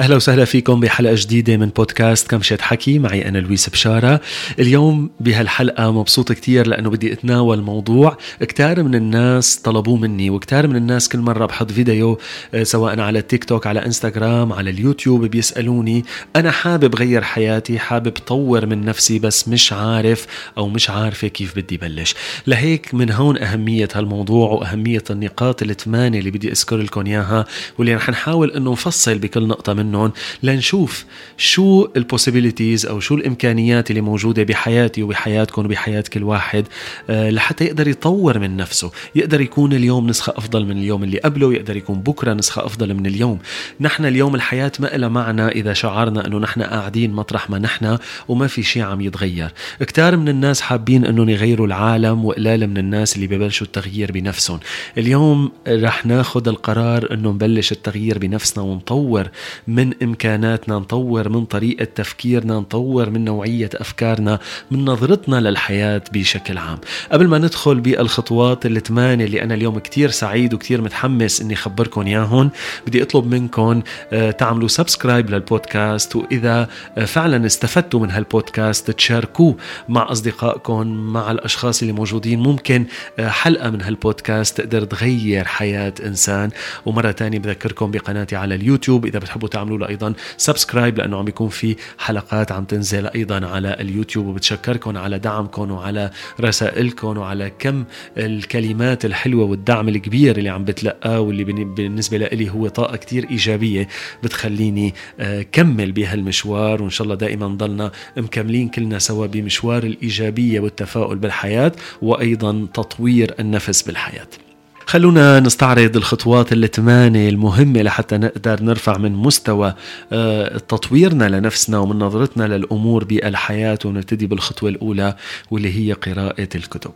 أهلا وسهلا فيكم بحلقة جديدة من بودكاست كمشة حكي. معي أنا لويس بشارة. اليوم بهالحلقة مبسوط كتير لأنه بدي أتناول موضوع كتار من الناس طلبوه مني وكتار من الناس كل مرة بحط فيديو آه، سواء على التيك توك على انستغرام على اليوتيوب بيسألوني أنا حابب غير حياتي حابب طور من نفسي بس مش عارف أو مش عارفة كيف بدي بلش. لهيك من هون أهمية هالموضوع وأهمية النقاط الثمانية اللي بدي أذكر لكم إياها واللي رح نحاول إنه نفصل بكل نقطة من منهم لنشوف شو البوسيبيليتيز أو شو الإمكانيات اللي موجودة بحياتي وبحياتكم وبحياه كل واحد آه، لحتى يقدر يطور من نفسه. يقدر يكون اليوم نسخة أفضل من اليوم اللي قبله يقدر يكون بكرة نسخة أفضل من اليوم. نحن اليوم الحياة ما لها معنى إذا شعرنا إنه نحن قاعدين مطرح ما نحن وما في شيء عم يتغير. كتار من الناس حابين إنهم يغيروا العالم وقلال من الناس اللي ببلشوا التغيير بنفسهم. اليوم رح ناخذ القرار إنه نبلش التغيير بنفسنا ونطور من إمكاناتنا نطور من طريقة تفكيرنا نطور من نوعية أفكارنا من نظرتنا للحياة بشكل عام. قبل ما ندخل بالخطوات الثمانية اللي أنا اليوم كتير سعيد وكتير متحمس إني اخبركم اياهم بدي أطلب منكم آه، تعملوا سبسكرايب للبودكاست وإذا آه، فعلا استفدتوا من هالبودكاست تشاركوه مع اصدقائكم مع الأشخاص اللي موجودين. ممكن آه، حلقة من هالبودكاست تقدر تغير حياة إنسان. ومرة تانية بذكركم بقناتي على اليوتيوب. إذا بتحبوا تعملوا له أيضا subscribe لأنه عم بيكون في حلقات عم تنزل أيضا على اليوتيوب. وبتشكركم على دعمكم وعلى رسائلكم وعلى كم الكلمات الحلوة والدعم الكبير اللي عم بتلقاه واللي بالنسبة لي هو طاقة كتير إيجابية بتخليني آه، كمل بهالمشوار. وإن شاء الله دائما ضلنا مكملين كلنا سوا بمشوار الإيجابية والتفاؤل بالحياة وأيضا تطوير النفس بالحياة. خلونا نستعرض الخطوات الثمانية المهمة لحتى نقدر نرفع من مستوى آه، تطويرنا لنفسنا ومن نظرتنا للأمور بالحياة ونبتدي بالخطوة الأولى واللي هي قراءة الكتب.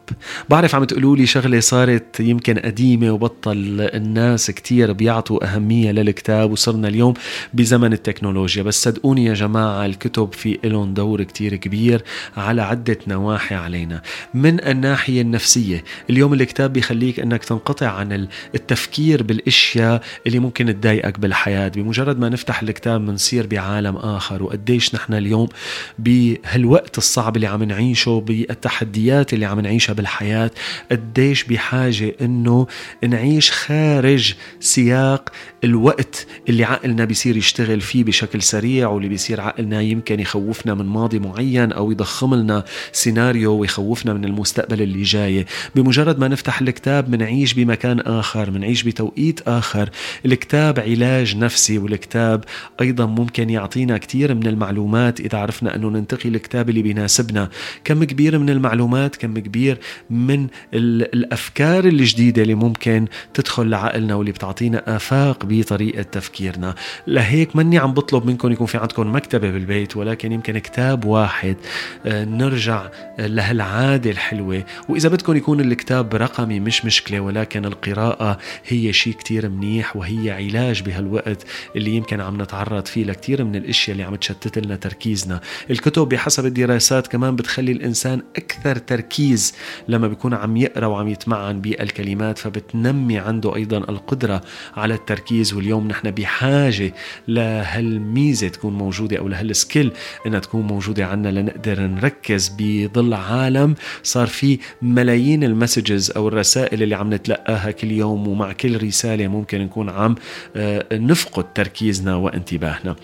بعرف عم تقولوا لي شغلة صارت يمكن قديمة وبطل الناس كتير بيعطوا أهمية للكتاب وصرنا اليوم بزمن التكنولوجيا. بس صدقوني يا جماعة الكتب في لهم دور كتير كبير على عدة نواحي علينا. من الناحية النفسية اليوم الكتاب بيخليك أنك تنقطع عن التفكير بالإشياء اللي ممكن تضايقك بالحياة. بمجرد ما نفتح الكتاب بنصير بعالم آخر. وقديش نحن اليوم بهالوقت الصعب اللي عم نعيشه بالتحديات اللي عم نعيشها بالحياة قديش بحاجة إنه نعيش خارج سياق الوقت اللي عقلنا بيصير يشتغل فيه بشكل سريع واللي بيصير عقلنا يمكن يخوفنا من ماضي معين أو يضخم لنا سيناريو ويخوفنا من المستقبل اللي جاي. بمجرد ما نفتح الكتاب بنعيش بمكان آخر منعيش بتوقيت آخر. الكتاب علاج نفسي والكتاب أيضا ممكن يعطينا كثير من المعلومات إذا عرفنا أنه ننتقي الكتاب اللي بيناسبنا. كم كبير من المعلومات كم كبير من الأفكار الجديدة اللي ممكن تدخل لعقلنا واللي بتعطينا آفاق بطريقة تفكيرنا. لهيك مني عم بطلب منكم يكون في عندكم مكتبة بالبيت ولكن يمكن كتاب واحد. آه، نرجع لهالعادة الحلوة. وإذا بدكم يكون الكتاب رقمي مش مشكلة ولكن القراءة هي شيء كتير منيح وهي علاج بهالوقت اللي يمكن عم نتعرض فيه لكتير من الأشياء اللي عم تشتت لنا تركيزنا. الكتب بحسب الدراسات كمان بتخلي الإنسان أكثر تركيز لما بيكون عم يقرأ وعم يتمعن بالكلمات فبتنمي عنده أيضا القدرة على التركيز. واليوم نحن بحاجة لهالميزة تكون موجودة أو لهالسكيل إنها تكون موجودة عنا لنقدر نركز بظل عالم صار في ملايين المسجز أو الرسائل اللي عم نتلقاها كل يوم ومع كل رسالة ممكن نكون عم آه، نفقد تركيزنا وانتباهنا.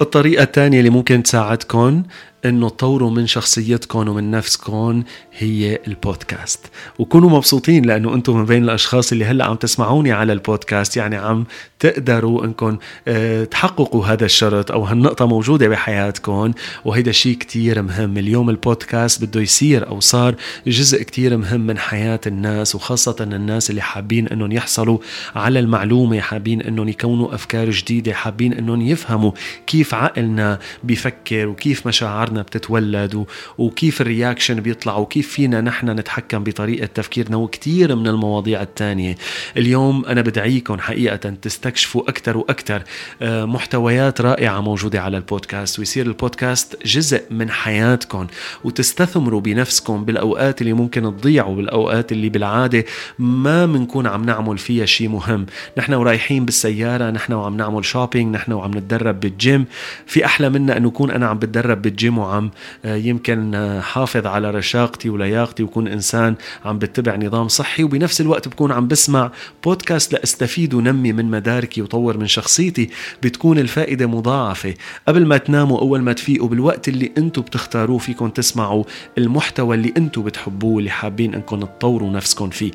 الطريقة الثانية اللي ممكن تساعدكم إنه تطوروا من شخصيتكم ومن نفسكم هي البودكاست. وكونوا مبسوطين لأنه أنتم من بين الأشخاص اللي هلأ عم تسمعوني على البودكاست يعني عم تقدروا إنكم آه، تحققوا هذا الشرط أو هالنقطة موجودة بحياتكم. وهيدا شيء كتير مهم. اليوم البودكاست بده يصير أو صار جزء كتير مهم من حياة الناس وخاصة الناس اللي حابين إنهم يحصلوا على المعلومة حابين إنهم يكونوا أفكار جديدة حابين إنهم يفهموا كيف عقلنا بيفكر وكيف مشاعر مشاعرنا بتتولد وكيف الرياكشن بيطلع وكيف فينا نحن نتحكم بطريقة تفكيرنا وكثير من المواضيع الثانية اليوم أنا بدعيكم حقيقة تستكشفوا أكثر وأكثر آه، محتويات رائعة موجودة على البودكاست ويصير البودكاست جزء من حياتكم وتستثمروا بنفسكم بالأوقات اللي ممكن تضيعوا بالأوقات اللي بالعادة ما بنكون عم نعمل فيها شيء مهم. نحن ورايحين بالسيارة نحن وعم نعمل shopping نحن وعم نتدرب بالجيم في أحلى منا أنه أكون أنا عم بتدرب بالجيم وعم آه، يمكن آه، حافظ على رشاقتي ولياقتي وكون إنسان عم بتبع نظام صحي وبنفس الوقت بكون عم بسمع بودكاست لأستفيد ونمي من مداركي وطور من شخصيتي بتكون الفائدة مضاعفة. قبل ما تناموا أول ما تفيقوا بالوقت اللي أنتم بتختاروه فيكم تسمعوا المحتوى اللي أنتم بتحبوه واللي حابين أنكم تطوروا نفسكم فيه.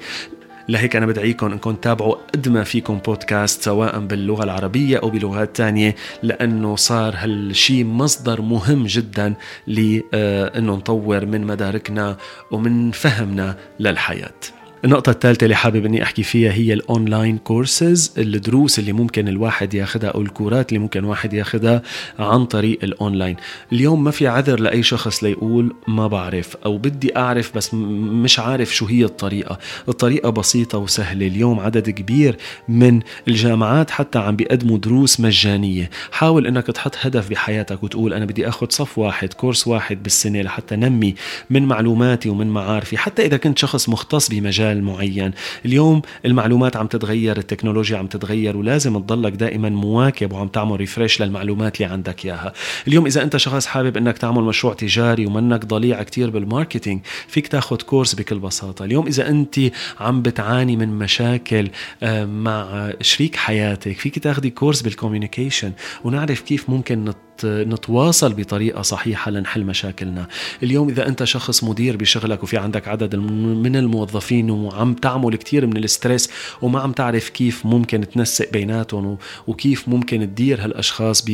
لهيك أنا بدعيكم أنكم تتابعوا قد ما فيكم بودكاست سواء باللغة العربية أو بلغات تانية لأنه صار هالشي مصدر مهم جدا لأنه نطور من مداركنا ومن فهمنا للحياة. النقطة الثالثة اللي حابب إني أحكي فيها هي ال online courses الدروس اللي ممكن الواحد ياخذها أو الكورات اللي ممكن الواحد ياخذها عن طريق الأونلاين. اليوم ما في عذر لأي شخص ليقول ما بعرف أو بدي أعرف بس مش عارف شو هي الطريقة. الطريقة بسيطة وسهلة. اليوم عدد كبير من الجامعات حتى عم بيقدموا دروس مجانية. حاول إنك تحط هدف بحياتك وتقول أنا بدي اخذ صف واحد course واحد بالسنة لحتى نمي من معلوماتي ومن معارفي. حتى إذا كنت شخص مختص بمجال مجال معين. اليوم المعلومات عم تتغير التكنولوجيا عم تتغير ولازم تضلك دائما مواكب وعم تعمل refresh للمعلومات اللي عندك إياها. اليوم إذا أنت شخص حابب إنك تعمل مشروع تجاري ومنك ضليع كتير بال marketing فيك تاخذ course بكل بساطة. اليوم إذا أنت عم بتعاني من مشاكل آه، مع شريك حياتك فيك تاخذي course بال communication ونعرف كيف ممكن نت نتواصل بطريقة صحيحة لنحل مشاكلنا. اليوم إذا أنت شخص مدير بشغلك وفي عندك عدد من الموظفين وعم تعمل كثير من ال stress وما عم تعرف كيف ممكن تنسق بيناتهم وكيف ممكن تدير هالأشخاص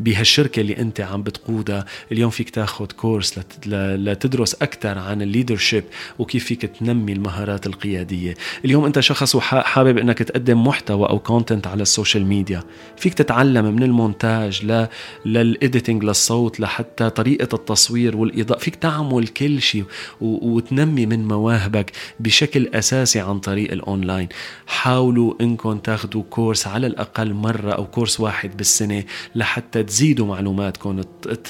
بهالشركة اللي أنت عم بتقودها اليوم فيك تاخذ course لتدرس أكثر عن ال leadership وكيف فيك تنمي المهارات القيادية. اليوم أنت شخص وحابب إنك تقدم محتوى أو content على ال social media فيك تتعلم من المونتاج لل editing للصوت لحتى طريقة التصوير والإضاءة. فيك تعمل كل شيء وتنمي من مواهبك بشكل أساسي عن طريق الأونلاين. حاولوا انكم تاخذوا course على الأقل مرة أو course واحد بالسنة لحتى تزيدوا معلوماتكم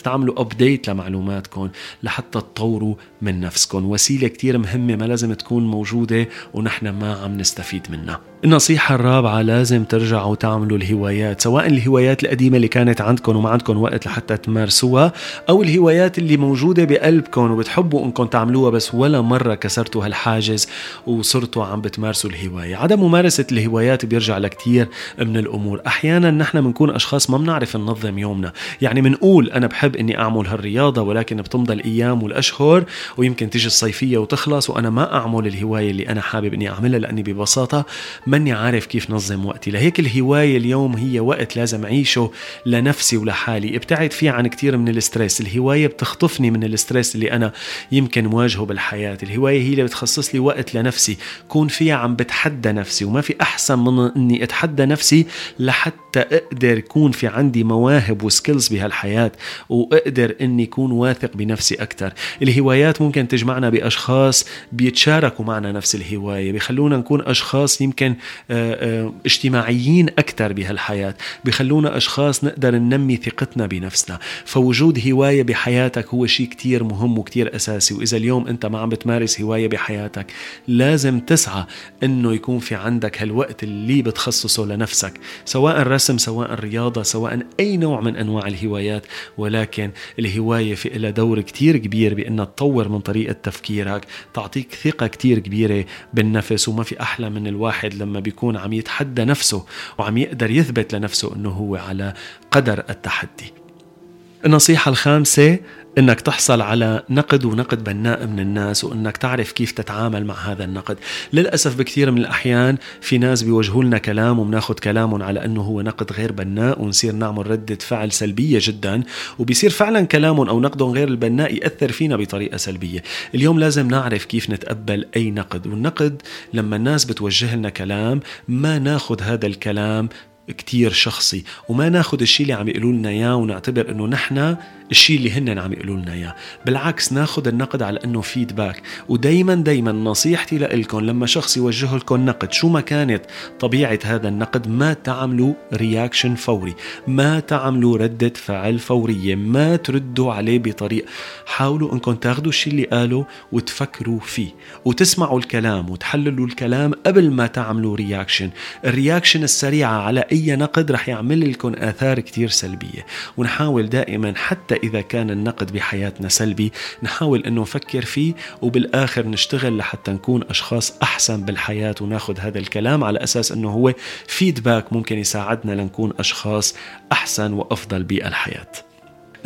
تعملوا update لمعلوماتكم لحتى تطوروا من نفسكم وسيلة كتير مهمة ما لازم تكون موجودة ونحن ما عم نستفيد منها. النصيحة الرابعة لازم ترجعوا تعملوا الهوايات سواء الهوايات القديمة اللي كانت عندكم وما عندكم وقت لحتى تمارسوها أو الهوايات اللي موجودة بقلبكم وبتحبوا أنكم تعملوها بس ولا مرة كسرتوا هالحاجز وصرتوا عم بتمارسوا الهواية. عدم ممارسة الهوايات بيرجع لكتير من الأمور. أحيانا نحن بنكون أشخاص ما بنعرف ننظم يومنا. يعني بنقول أنا بحب أني أعمل هالرياضة ولكن بتمضى الأيام والأشهر ويمكن تيجي الصيفية وتخلص وأنا ما أعمل الهواية اللي أنا حابب أني أعملها لأني ببساطة ماني عارف كيف نظم وقتي. لهيك الهواية اليوم هي وقت لازم أعيشه لنفسي ولحالي. ابتعد فيه عن كتير من ال stress. الهواية بتخطفني من ال stress اللي أنا يمكن مواجهه بالحياة. الهواية هي اللي بتخصص لي وقت لنفسي كون فيها عم بتحدى نفسي وما في أحسن من أني أتحدى نفسي لحتى أقدر يكون في عندي مواهب و skills بهالحياة وأقدر أني أكون واثق بنفسي أكثر الهوايات ممكن تجمعنا بأشخاص بيتشاركوا معنا نفس الهواية بيخلونا نكون أشخاص يمكن آه، آه، اجتماعيين أكثر بهالحياة بخلونا أشخاص نقدر ننمي ثقتنا بنفسنا. فوجود هواية بحياتك هو شيء كتير مهم وكتير أساسي. وإذا اليوم أنت ما عم بتمارس هواية بحياتك لازم تسعى أنه يكون في عندك هالوقت اللي بتخصصه لنفسك. سواء رسم سواء رياضة سواء أي نوع من أنواع الهوايات. ولكن الهواية في لها دور كتير كبير بأنها تطور من طريقة تفكيرك تعطيك ثقة كتير كبيرة بالنفس. وما في أحلى من الواحد لما بيكون عم يتحدى نفسه وعم يقدر يثبت لنفسه إنه هو على قدر التحدي. النصيحة الخامسة إنك تحصل على نقد ونقد بناء من الناس وإنك تعرف كيف تتعامل مع هذا النقد. للأسف بكثير من الأحيان في ناس بيوجهوا لنا كلام وبناخذ كلامهم على إنه هو نقد غير بناء ونصير نعمل ردة فعل سلبية جدا وبيصير فعلا كلامهم أو نقدهم غير البناء يأثر فينا بطريقة سلبية. اليوم لازم نعرف كيف نتقبل أي نقد والنقد لما الناس بتوجه لنا كلام ما ناخذ هذا الكلام كتير شخصي. وما ناخذ الشيء اللي عم يقولوا لنا إياه ونعتبر إنه نحن الشيء اللي هن عم يقولوا لنا إياه. بالعكس ناخذ النقد على إنه feedback ودايما دايما نصيحتي لكم لما شخص يوجه لكم نقد شو ما كانت طبيعة هذا النقد ما تعملوا reaction فوري. ما تعملوا ردة فعل فورية. ما تردوا عليه بطريقة حاولوا إنكم تاخذوا الشيء اللي قاله وتفكروا فيه. وتسمعوا الكلام وتحللوا الكلام قبل ما تعملوا reaction ال reaction السريعة على أي نقد رح يعمل لكم آثار كتير سلبية. ونحاول دائما حتى إذا كان النقد بحياتنا سلبي نحاول أنه نفكر فيه وبالآخر نشتغل لحتى نكون أشخاص أحسن بالحياة وناخذ هذا الكلام على أساس أنه هو فيدباك ممكن يساعدنا لنكون أشخاص أحسن وأفضل بالحياة.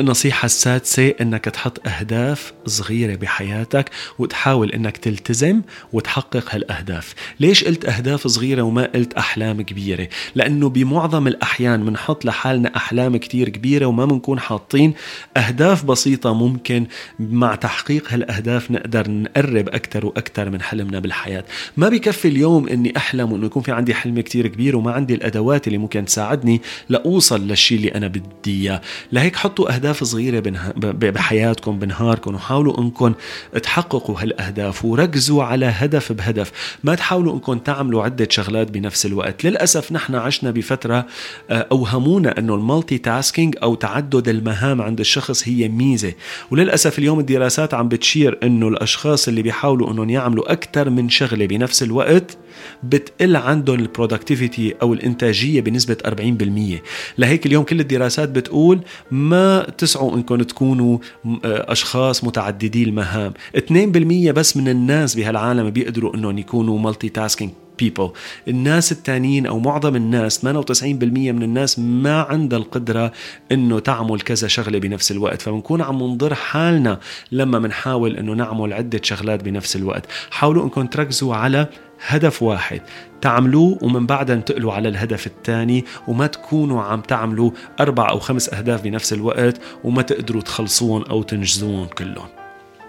النصيحة السادسة إنك تحط أهداف صغيرة بحياتك وتحاول إنك تلتزم وتحقق هالأهداف. ليش قلت أهداف صغيرة وما قلت أحلام كبيرة؟ لأنه بمعظم الأحيان بنحط لحالنا أحلام كتير كبيرة وما بنكون حاطين أهداف بسيطة ممكن مع تحقيق هالأهداف نقدر نقرب أكثر وأكثر من حلمنا بالحياة. ما بكفي اليوم إني أحلم وإنه يكون في عندي حلم كتير كبير وما عندي الأدوات اللي ممكن تساعدني لأوصل للشيء اللي أنا بدي إياه. لهيك حطوا أهداف أهداف صغيرة بحياتكم بنهاركم وحاولوا أنكم تحققوا هالأهداف وركزوا على هدف بهدف. ما تحاولوا أنكم تعملوا عدة شغلات بنفس الوقت. للأسف نحن عشنا بفترة آه، أوهمونا أنه المالتي تاسكينج أو تعدد المهام عند الشخص هي ميزة. وللأسف اليوم الدراسات عم بتشير أنه الأشخاص اللي بيحاولوا أنهم يعملوا أكثر من شغلة بنفس الوقت بتقل عندهم ال productivity أو الإنتاجية بنسبة 40% لهيك اليوم كل الدراسات بتقول ما تسعوا انكم تكونوا آه، أشخاص متعددي المهام. 2% بس من الناس بهالعالم بيقدروا إنهم يكونوا multitasking people. الناس التانيين أو معظم الناس 98% من الناس ما عندها القدرة إنه تعمل كذا شغلة بنفس الوقت. فبنكون عم نضر حالنا لما بنحاول إنه نعمل عدة شغلات بنفس الوقت. حاولوا إنكم تركزوا على هدف واحد. تعملوه ومن بعدها انتقلوا على الهدف الثاني وما تكونوا عم تعملوا أربع أو خمس أهداف بنفس الوقت وما تقدروا تخلصون أو تنجزون كلهم.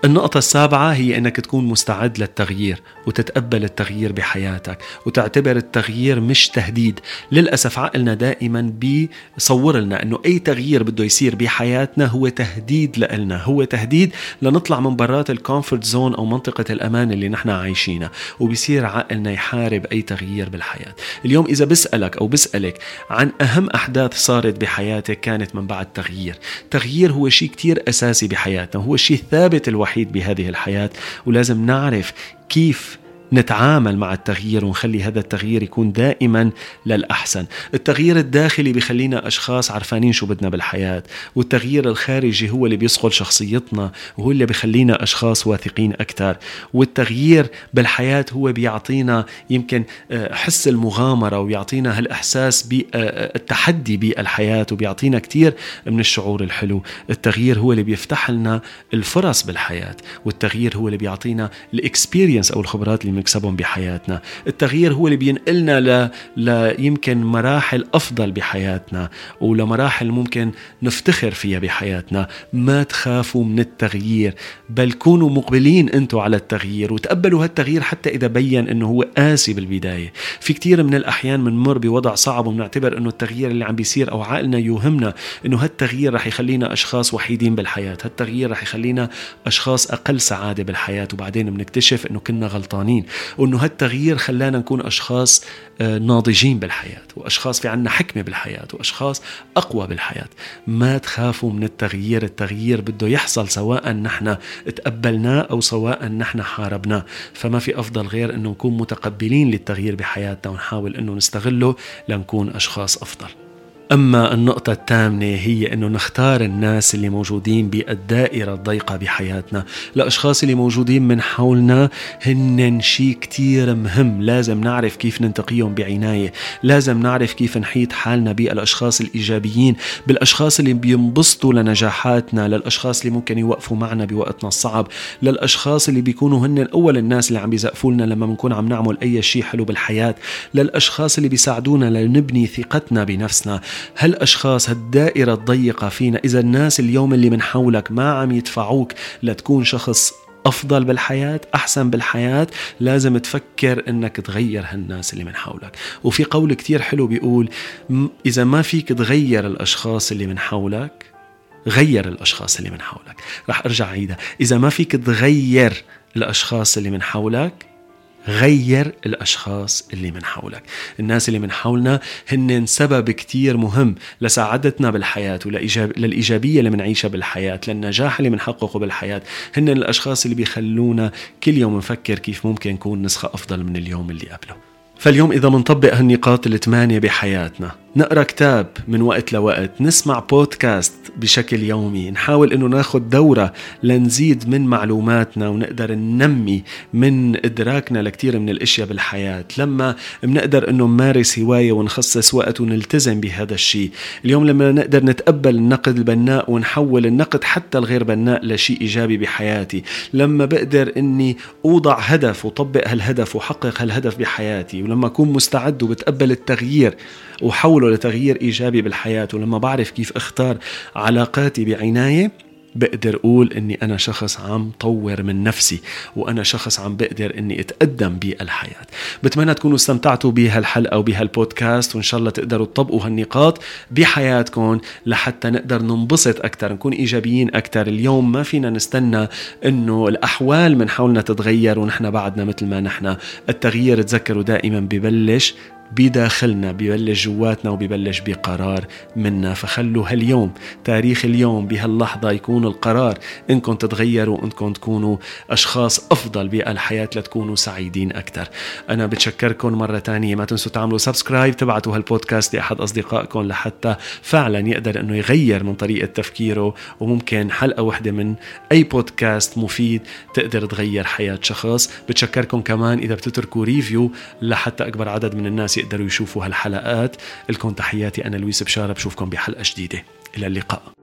النقطة السابعة هي أنك تكون مستعد للتغيير وتتقبل التغيير بحياتك وتعتبر التغيير مش تهديد. للأسف عقلنا دائما بيصور لنا أنه أي تغيير بده يصير بحياتنا هو تهديد لنا هو تهديد لنطلع من برات ال comfort zone أو منطقة الأمان اللي نحن عايشينها وبيصير عقلنا يحارب أي تغيير بالحياة. اليوم إذا بسألك أو بسألك عن أهم أحداث صارت بحياتك كانت من بعد تغيير تغيير هو شيء كتير أساسي بحياتنا هو الشيء الثابت الوحيد الوحيد بهذه الحياة ولازم نعرف كيف نتعامل مع التغيير ونخلي هذا التغيير يكون دائما للأحسن. التغيير الداخلي بيخلينا أشخاص عرفانين شو بدنا بالحياة والتغيير الخارجي هو اللي بيصقل شخصيتنا وهو اللي بيخلينا أشخاص واثقين أكثر والتغيير بالحياة هو بيعطينا يمكن آه، حس المغامرة ويعطينا هالإحساس بالتحدي بالحياة وبيعطينا كثير من الشعور الحلو. التغيير هو اللي بيفتح لنا الفرص بالحياة والتغيير هو اللي بيعطينا الإكسبيرينس أو الخبرات اللي بنكسبهم بحياتنا. التغيير هو اللي بينقلنا ل... ل... يمكن مراحل أفضل بحياتنا ولمراحل ممكن نفتخر فيها بحياتنا. ما تخافوا من التغيير بل كونوا مقبلين أنتم على التغيير وتقبلوا هالتغيير حتى إذا بين أنه هو قاسي بالبداية. في كثير من الأحيان بنمر بوضع صعب وبنعتبر أنه التغيير اللي عم بيصير أو عقلنا يوهمنا أنه هالتغيير رح يخلينا أشخاص وحيدين بالحياة. هالتغيير رح يخلينا أشخاص أقل سعادة بالحياة. وبعدين بنكتشف أنه كنا غلطانين. وإنه هالتغيير خلانا نكون أشخاص آه، ناضجين بالحياة وأشخاص في عنا حكمة بالحياة وأشخاص أقوى بالحياة. ما تخافوا من التغيير التغيير بده يحصل سواء نحن تقبلناه أو سواء نحن حاربناه. فما في أفضل غير إنه نكون متقبلين للتغيير بحياتنا ونحاول إنه نستغله لنكون أشخاص أفضل. أما النقطة الثامنة هي أنه نختار الناس اللي موجودين بالدائرة الضيقة بحياتنا. الأشخاص اللي موجودين من حولنا هن شيء كتير مهم. لازم نعرف كيف ننتقيهم بعناية. لازم نعرف كيف نحيط حالنا بالأشخاص الإيجابيين بالأشخاص اللي بينبسطوا لنجاحاتنا للأشخاص اللي ممكن يوقفوا معنا بوقتنا الصعب للأشخاص اللي بيكونوا هن أول الناس اللي عم بيزقفوا لنا لما بنكون عم نعمل أي شيء حلو بالحياة للأشخاص اللي بيساعدونا لنبني ثقتنا بنفسنا. هالأشخاص هالدائرة الضيقة فينا إذا الناس اليوم اللي من حولك ما عم يدفعوك لتكون شخص أفضل بالحياة أحسن بالحياة لازم تفكر أنك تغير هالناس اللي من حولك. وفي قول كتير حلو بيقول إذا ما فيك تغير الأشخاص اللي من حولك غير الأشخاص اللي من حولك. رح أرجع عيدها إذا ما فيك تغير الأشخاص اللي من حولك غير الأشخاص اللي من حولك. الناس اللي من حولنا هن سبب كتير مهم لسعادتنا بالحياة وللإيجابية اللي بنعيشها بالحياة للنجاح اللي بنحققه بالحياة. هن الأشخاص اللي بيخلونا كل يوم نفكر كيف ممكن نكون نسخة أفضل من اليوم اللي قبله. فاليوم إذا منطبق هالنقاط الثمانية بحياتنا نقرأ كتاب من وقت لوقت نسمع بودكاست بشكل يومي نحاول إنه ناخذ دورة لنزيد من معلوماتنا ونقدر ننمي من إدراكنا لكثير من الأشياء بالحياة. لما بنقدر إنه نمارس هواية ونخصص وقت ونلتزم بهذا الشيء. اليوم لما نقدر نتقبل النقد البناء ونحول النقد حتى الغير بناء لشيء إيجابي بحياتي. لما بقدر إني أوضع هدف وطبق هالهدف وحقق هالهدف بحياتي. ولما أكون مستعد وبتقبل التغيير وحوله لتغيير إيجابي بالحياة. ولما بعرف كيف أختار علاقاتي بعناية بقدر أقول إني أنا شخص عم طور من نفسي وأنا شخص عم بقدر إني أتقدم بالحياة. بتمنى تكونوا استمتعتوا بهالحلقة وبهالبودكاست وإن شاء الله تقدروا تطبقوا هالنقاط بحياتكم لحتى نقدر ننبسط أكثر نكون إيجابيين أكثر اليوم ما فينا نستنى إنه الأحوال من حولنا تتغير ونحن بعدنا مثل ما نحن. التغيير تذكروا دائما ببلش بداخلنا ببلش جواتنا وببلش بقرار منا. فخلوا هاليوم تاريخ اليوم بهاللحظة يكون القرار انكم تتغيروا انكم تكونوا أشخاص أفضل بالحياة لتكونوا سعيدين أكثر. أنا بتشكركم مرة تانية. ما تنسوا تعملوا سبسكرايب تبعتوا هالبودكاست لأحد أصدقائكم لحتى فعلا يقدر إنه يغير من طريقة تفكيره. وممكن حلقة واحدة من أي بودكاست مفيد تقدر تغير حياة شخص. بتشكركم كمان إذا بتتركوا ريفيو لحتى أكبر عدد من الناس يقدروا يشوفوا هالحلقات. لكم تحياتي أنا لويس بشارة بشوفكم بحلقة جديدة. إلى اللقاء.